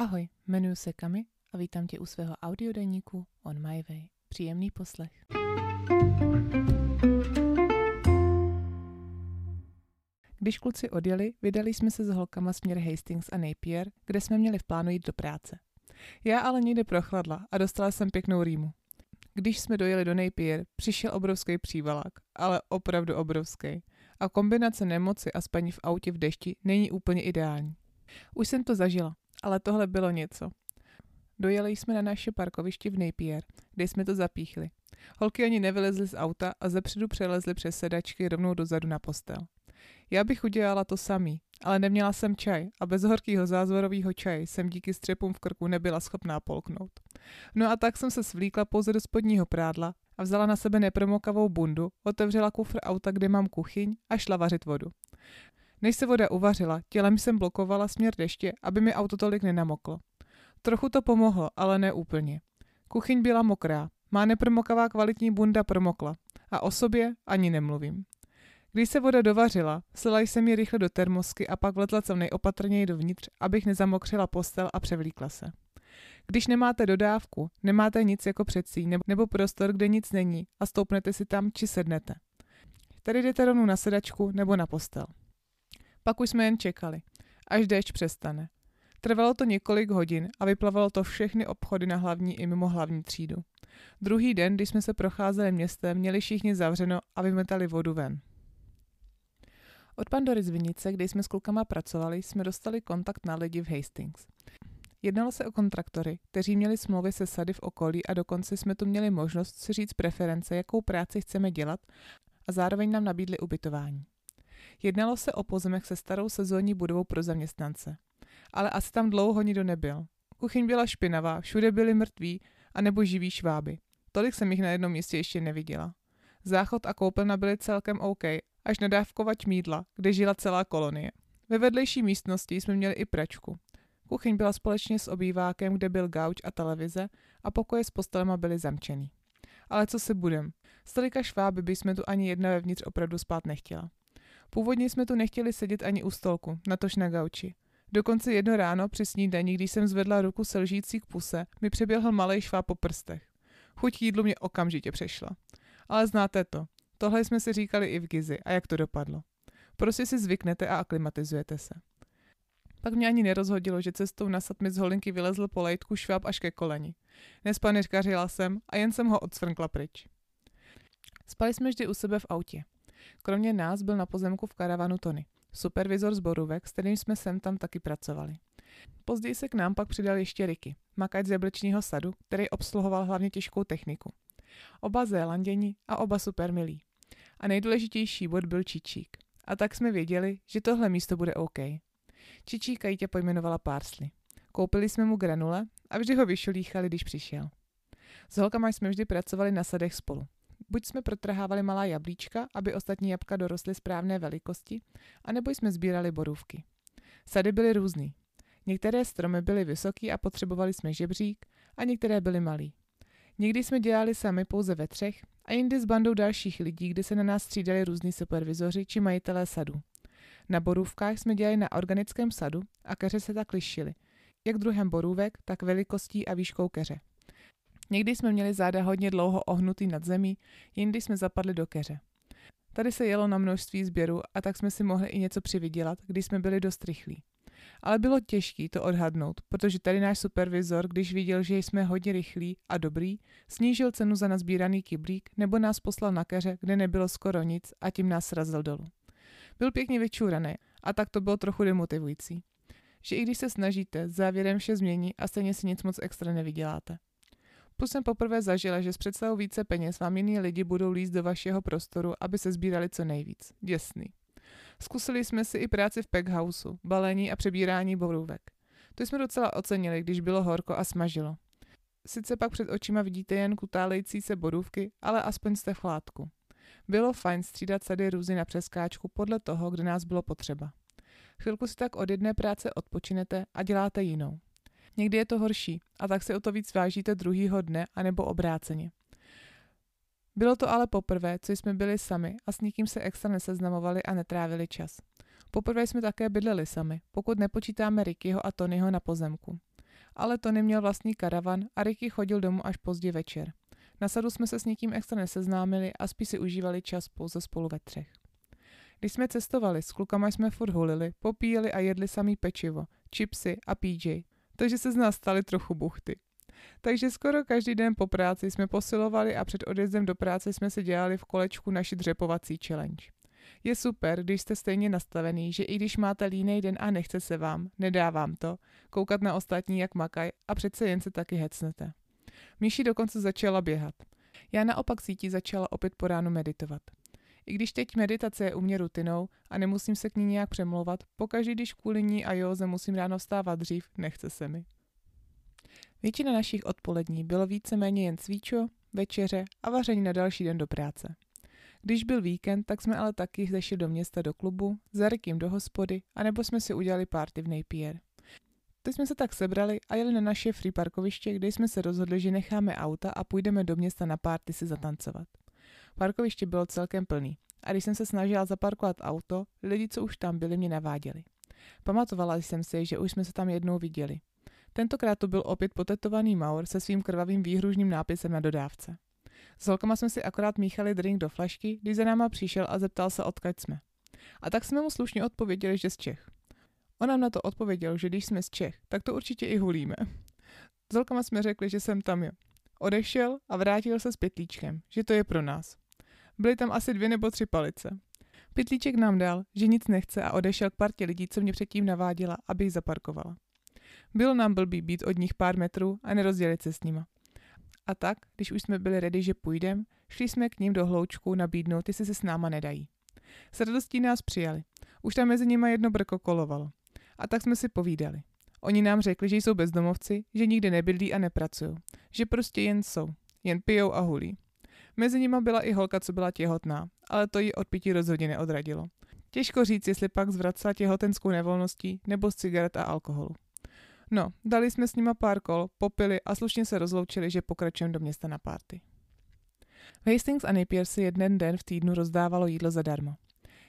Ahoj, jmenuji se Kami a vítám tě u svého audiodeníku On My Way. Příjemný poslech. Když kluci odjeli, vydali jsme se s holkama směr Hastings a Napier, kde jsme měli v plánu jít do práce. Já ale někde prochladla a dostala jsem pěknou rýmu. Když jsme dojeli do Napier, přišel obrovský přívalák, ale opravdu obrovský. A kombinace nemoci a spaní v autě v dešti není úplně ideální. Už jsem to zažila, ale tohle bylo něco. Dojeli jsme na naše parkoviště v Napier, kde jsme to zapíchli. Holky ani nevylezly z auta a zepředu přelezly přes sedačky rovnou dozadu na postel. Já bych udělala to samý, ale neměla jsem čaj a bez horkého zázvorového čaje jsem díky střepům v krku nebyla schopná polknout. No a tak jsem se svlíkla pouze do spodního prádla a vzala na sebe nepromokavou bundu, otevřela kufr auta, kde mám kuchyň a šla vařit vodu. Než se voda uvařila, tělem jsem blokovala směr deště, aby mi auto tolik nenamoklo. Trochu to pomohlo, ale ne úplně. Kuchyň byla mokrá, má nepromokavá kvalitní bunda promokla a o sobě ani nemluvím. Když se voda dovařila, slila jsem ji rychle do termosky a pak vletla co nejopatrněji dovnitř, abych nezamokřila postel a převlíkla se. Když nemáte dodávku, nemáte nic jako předsí nebo prostor, kde nic není a stoupnete si tam či sednete. Tady jdete rovnou na sedačku nebo na postel. Pak už jsme jen čekali, až déšť přestane. Trvalo to několik hodin a vyplavalo to všechny obchody na hlavní i mimo hlavní třídu. Druhý den, když jsme se procházeli městem, měli všichni zavřeno a vymetali vodu ven. Od Pandory z Vinice, kde jsme s klukama pracovali, jsme dostali kontakt na lidi v Hastings. Jednalo se o kontraktory, kteří měli smlouvy se sady v okolí a dokonce jsme tu měli možnost si říct preference, jakou práci chceme dělat a zároveň nám nabídli ubytování. Jednalo se o pozemek se starou sezónní budovou pro zaměstnance. Ale asi tam dlouho nikdo nebyl. Kuchyň byla špinavá, všude byli mrtví a nebo živí šváby. Tolik jsem jich na jednom místě ještě neviděla. Záchod a koupelna byly celkem OK, až na dávkovač mídla, kde žila celá kolonie. Ve vedlejší místnosti jsme měli i pračku. Kuchyň byla společně s obývákem, kde byl gauč a televize a pokoje s postelema byly zamčený. Ale co si budem? Z tolika šváby by jsme tu ani jedna vevnitř opravdu spát nechtěla. Původně jsme tu nechtěli sedět ani u stolku, natož na gauči. Dokonce jedno ráno při snídani, když jsem zvedla ruku se lžící k puse, mi přeběhl malý šváb po prstech. Chuť jídlu mě okamžitě přešla. Ale znáte to. Tohle jsme si říkali i v Gizi a jak to dopadlo. Prostě si zvyknete a aklimatizujete se. Pak mě ani nerozhodilo, že cestou na mi z holinky vylezl po lejtku šváb až ke koleni. Nespanečkařila jsem a jen jsem ho odsvrnkla pryč. Spali jsme vždy u sebe v autě. Kromě nás byl na pozemku v karavanu Tony, supervizor zborůvek, s kterým jsme sem tam taky pracovali. Později se k nám pak přidal ještě Ricky, makač z jablečního sadu, který obsluhoval hlavně těžkou techniku. Oba zélanděni a oba super milí. A nejdůležitější bod byl Čičík. A tak jsme věděli, že tohle místo bude OK. Čičíka Jitě pojmenovala Parsley. Koupili jsme mu granule a vždy ho vyšolíchali, když přišel. S holkama jsme vždy pracovali na sadech spolu. Buď jsme protrhávali malá jablíčka, aby ostatní jabka dorostly správné velikosti, anebo jsme sbírali borůvky. Sady byly různý. Některé stromy byly vysoký a potřebovali jsme žebřík, a některé byly malý. Někdy jsme dělali sami pouze ve třech a jindy s bandou dalších lidí, kde se na nás střídali různí supervizoři či majitelé sadu. Na borůvkách jsme dělali na organickém sadu a keře se tak lišily, jak druhem borůvek, tak velikostí a výškou keře. Někdy jsme měli záda hodně dlouho ohnutý nad zemí, jindy jsme zapadli do keře. Tady se jelo na množství sběru a tak jsme si mohli i něco přivydělat, když jsme byli dost rychlí. Ale bylo těžké to odhadnout, protože tady náš supervizor, když viděl, že jsme hodně rychlí a dobrý, snížil cenu za nazbíraný kyblík nebo nás poslal na keře, kde nebylo skoro nic a tím nás srazil dolů. Byl pěkně vyčúraný a tak to bylo trochu demotivující. Že i když se snažíte, závěrem vše změní a stejně si nic moc extra nevyděláte. Plus jsem poprvé zažila, že s představou více peněz vám jiní lidi budou líst do vašeho prostoru, aby se sbírali co nejvíc. Děsný. Zkusili jsme si i práci v packhouseu, balení a přebírání borůvek. To jsme docela ocenili, když bylo horko a smažilo. Sice pak před očima vidíte jen kutálející se borůvky, ale aspoň jste v chládku. Bylo fajn střídat sady různy na přeskáčku podle toho, kde nás bylo potřeba. Chvilku si tak od jedné práce odpočinete a děláte jinou. Někdy je to horší a tak si o to víc vážíte druhýho dne anebo obráceně. Bylo to ale poprvé, co jsme byli sami a s nikým se extra neseznamovali a netrávili čas. Poprvé jsme také bydleli sami, pokud nepočítáme Rickyho a Tonyho na pozemku. Ale to neměl vlastní karavan a Ricky chodil domů až pozdě večer. Na sadu jsme se s nikým extra neseznámili a spíš si užívali čas pouze spolu ve třech. Když jsme cestovali, s klukama jsme furt hulili, popíjeli a jedli samý pečivo, chipsy a PJ, takže se z nás stali trochu buchty. Takže skoro každý den po práci jsme posilovali a před odjezdem do práce jsme si dělali v kolečku naši dřepovací challenge. Je super, když jste stejně nastavený, že i když máte línej den a nechce se vám, nedá vám to, koukat na ostatní jak makaj a přece jen se taky hecnete. Míši dokonce začala běhat. Já naopak sítí začala opět po ránu meditovat. I když teď meditace je u mě rutinou a nemusím se k ní nějak přemlouvat, pokaždý, když kvůli ní a józe musím ráno vstávat dřív, nechce se mi. Většina našich odpolední bylo víceméně jen cvíčo, večeře a vaření na další den do práce. Když byl víkend, tak jsme ale taky zešli do města do klubu, za Rikým do hospody, anebo jsme si udělali party v Napier. Teď jsme se tak sebrali a jeli na naše free parkoviště, kde jsme se rozhodli, že necháme auta a půjdeme do města na party si zatancovat. Parkoviště bylo celkem plný a když jsem se snažila zaparkovat auto, lidi, co už tam byli, mě naváděli. Pamatovala jsem si, že už jsme se tam jednou viděli. Tentokrát to byl opět potetovaný Maur se svým krvavým výhružným nápisem na dodávce. S holkama jsme si akorát míchali drink do flašky, když za náma přišel a zeptal se, odkud jsme. A tak jsme mu slušně odpověděli, že z Čech. On nám na to odpověděl, že když jsme z Čech, tak to určitě i hulíme. S holkama jsme řekli, že jsem tam je. Odešel a vrátil se s pytlíčkem, že to je pro nás. Byly tam asi dvě nebo tři palice. Pytlíček nám dal, že nic nechce a odešel k partě lidí, co mě předtím naváděla, abych zaparkovala. Bylo nám blbý být od nich pár metrů a nerozdělit se s nima. A tak, když už jsme byli ready, že půjdem, šli jsme k ním do hloučku nabídnout, jestli se s náma nedají. S radostí nás přijali. Už tam mezi nimi jedno brko kolovalo. A tak jsme si povídali. Oni nám řekli, že jsou bezdomovci, že nikde nebydlí a nepracují. Že prostě jen jsou. Jen pijou a hulí. Mezi nimi byla i holka, co byla těhotná, ale to ji od pití rozhodně neodradilo. Těžko říct, jestli pak zvracela těhotenskou nevolností nebo z cigaret a alkoholu. No, dali jsme s nima pár kol, popili a slušně se rozloučili, že pokračujeme do města na párty. V Hastings a Napier si jeden den v týdnu rozdávalo jídlo zadarmo.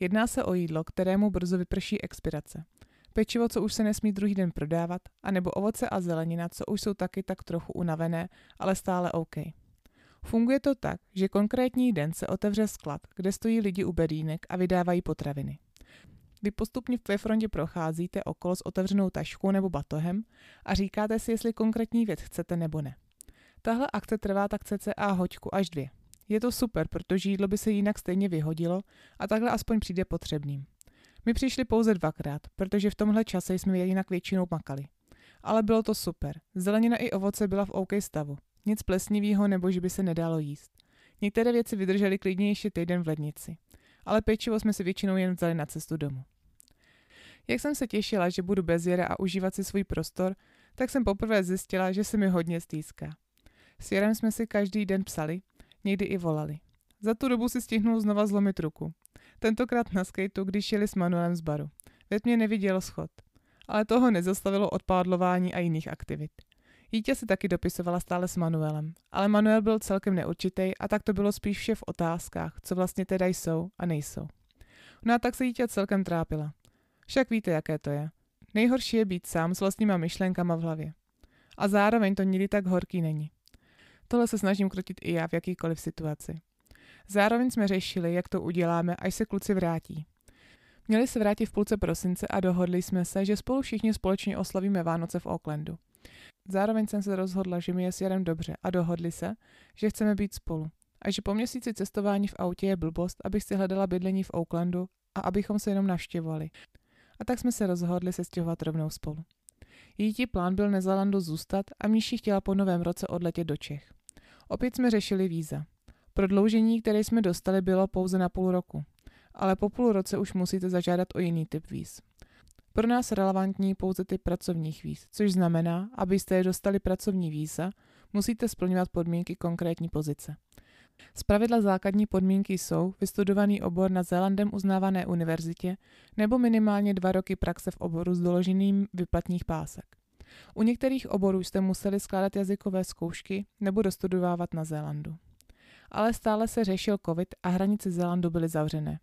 Jedná se o jídlo, kterému brzo vyprší expirace. Pečivo, co už se nesmí druhý den prodávat, anebo ovoce a zelenina, co už jsou taky tak trochu unavené, ale stále OK. Funguje to tak, že konkrétní den se otevře sklad, kde stojí lidi u bedínek a vydávají potraviny. Vy postupně ve frontě procházíte okolo s otevřenou taškou nebo batohem a říkáte si, jestli konkrétní věc chcete nebo ne. Tahle akce trvá tak cca hoďku až dvě. Je to super, protože jídlo by se jinak stejně vyhodilo a takhle aspoň přijde potřebným. My přišli pouze dvakrát, protože v tomhle čase jsme jinak většinou makali. Ale bylo to super. Zelenina i ovoce byla v OK stavu. Nic plesnivého nebo že by se nedalo jíst. Některé věci vydržely klidně ještě týden v lednici. Ale pečivo jsme si většinou jen vzali na cestu domů. Jak jsem se těšila, že budu bez Jera a užívat si svůj prostor, tak jsem poprvé zjistila, že se mi hodně stýská. S Jerem jsme si každý den psali, někdy i volali. Za tu dobu si stihnul znova zlomit ruku. Tentokrát na skateu, když jeli s Manuelem z baru. Ve mě neviděl schod. Ale toho nezastavilo odpádlování a jiných aktivit. Jítě si taky dopisovala stále s Manuelem, ale Manuel byl celkem neurčitý a tak to bylo spíš vše v otázkách, co vlastně teda jsou a nejsou. No a tak se dítě celkem trápila. Však víte, jaké to je. Nejhorší je být sám s vlastníma myšlenkama v hlavě. A zároveň to nikdy tak horký není. Tohle se snažím krotit i já v jakýkoliv situaci. Zároveň jsme řešili, jak to uděláme, až se kluci vrátí. Měli se vrátit v půlce prosince a dohodli jsme se, že spolu všichni společně oslavíme Vánoce v Aucklandu. Zároveň jsem se rozhodla, že mi je s Jarem dobře a dohodli se, že chceme být spolu. A že po měsíci cestování v autě je blbost, abych si hledala bydlení v Aucklandu a abychom se jenom navštěvovali. A tak jsme se rozhodli se stěhovat rovnou spolu. Její plán byl Nezalandu zůstat a Míši chtěla po novém roce odletět do Čech. Opět jsme řešili víza. Prodloužení, které jsme dostali, bylo pouze na půl roku. Ale po půl roce už musíte zažádat o jiný typ víz. Pro nás relevantní pouze typ pracovních víz, což znamená, abyste je dostali pracovní víza, musíte splňovat podmínky konkrétní pozice. Zpravidla základní podmínky jsou vystudovaný obor na Zélandem uznávané univerzitě nebo minimálně dva roky praxe v oboru s doloženým vyplatních pásek. U některých oborů jste museli skládat jazykové zkoušky nebo dostudovávat na Zélandu. Ale stále se řešil covid a hranice Zélandu byly zavřené,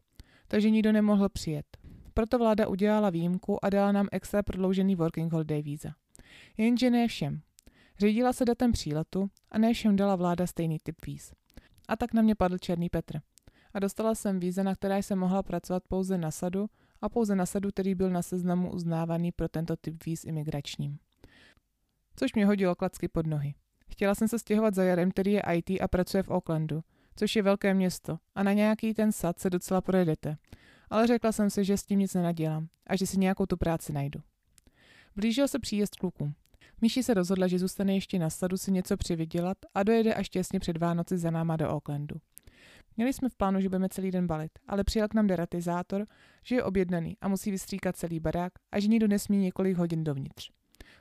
takže nikdo nemohl přijet. Proto vláda udělala výjimku a dala nám extra prodloužený working holiday víza. Jenže ne všem. Řídila se datem příletu a ne všem dala vláda stejný typ víz. A tak na mě padl Černý Petr. A dostala jsem víze, na které jsem mohla pracovat pouze na sadu a pouze na sadu, který byl na seznamu uznávaný pro tento typ víz imigračním. Což mě hodilo klacky pod nohy. Chtěla jsem se stěhovat za Jarem, který je IT a pracuje v Aucklandu, což je velké město, a na nějaký ten sad se docela projedete. Ale řekla jsem si, že s tím nic nenadělám a že si nějakou tu práci najdu. Blížil se příjezd kluků. Míši se rozhodla, že zůstane ještě na sadu si něco přivydělat a dojede až těsně před Vánoci za náma do Aucklandu. Měli jsme v plánu, že budeme celý den balit, ale přijel k nám deratizátor, že je objednaný a musí vystříkat celý barák a že nikdo nesmí několik hodin dovnitř.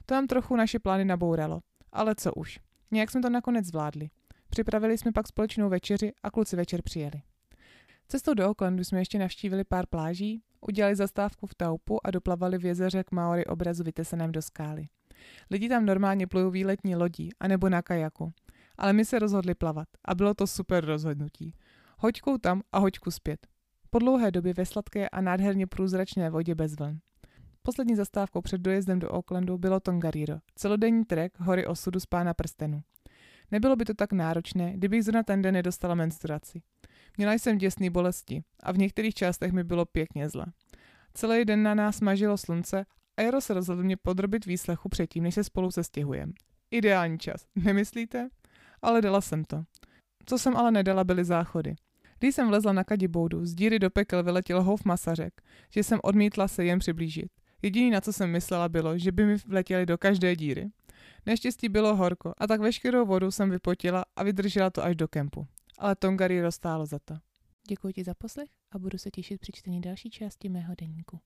To nám trochu naše plány nabouralo, ale co už. Nějak jsme to nakonec zvládli. Připravili jsme pak společnou večeři a kluci večer přijeli. Cestou do Aucklandu jsme ještě navštívili pár pláží, udělali zastávku v Taupu a doplavali v jezeře k Maori obrazu vyteseném do skály. Lidi tam normálně plují výletní lodí anebo na kajaku, ale my se rozhodli plavat a bylo to super rozhodnutí. Hoďkou tam a hoďku zpět. Po dlouhé době ve sladké a nádherně průzračné vodě bez vln. Poslední zastávkou před dojezdem do Aucklandu bylo Tongariro, celodenní trek hory osudu z pána prstenu. Nebylo by to tak náročné, kdybych zrovna ten den nedostala menstruaci. Měla jsem děsný bolesti a v některých částech mi bylo pěkně zle. Celý den na nás smažilo slunce a Jaro se rozhodl mě podrobit výslechu předtím, než se spolu sestěhujeme. Ideální čas, nemyslíte? Ale dala jsem to. Co jsem ale nedala, byly záchody. Když jsem vlezla na kadiboudu, z díry do pekel vyletěl houf masařek, že jsem odmítla se jen přiblížit. Jediný, na co jsem myslela, bylo, že by mi vletěli do každé díry. Neštěstí bylo horko a tak veškerou vodu jsem vypotila a vydržela to až do kempu. Ale Tongari rozstálo za to. Děkuji ti za poslech a budu se těšit při čtení další části mého deníku.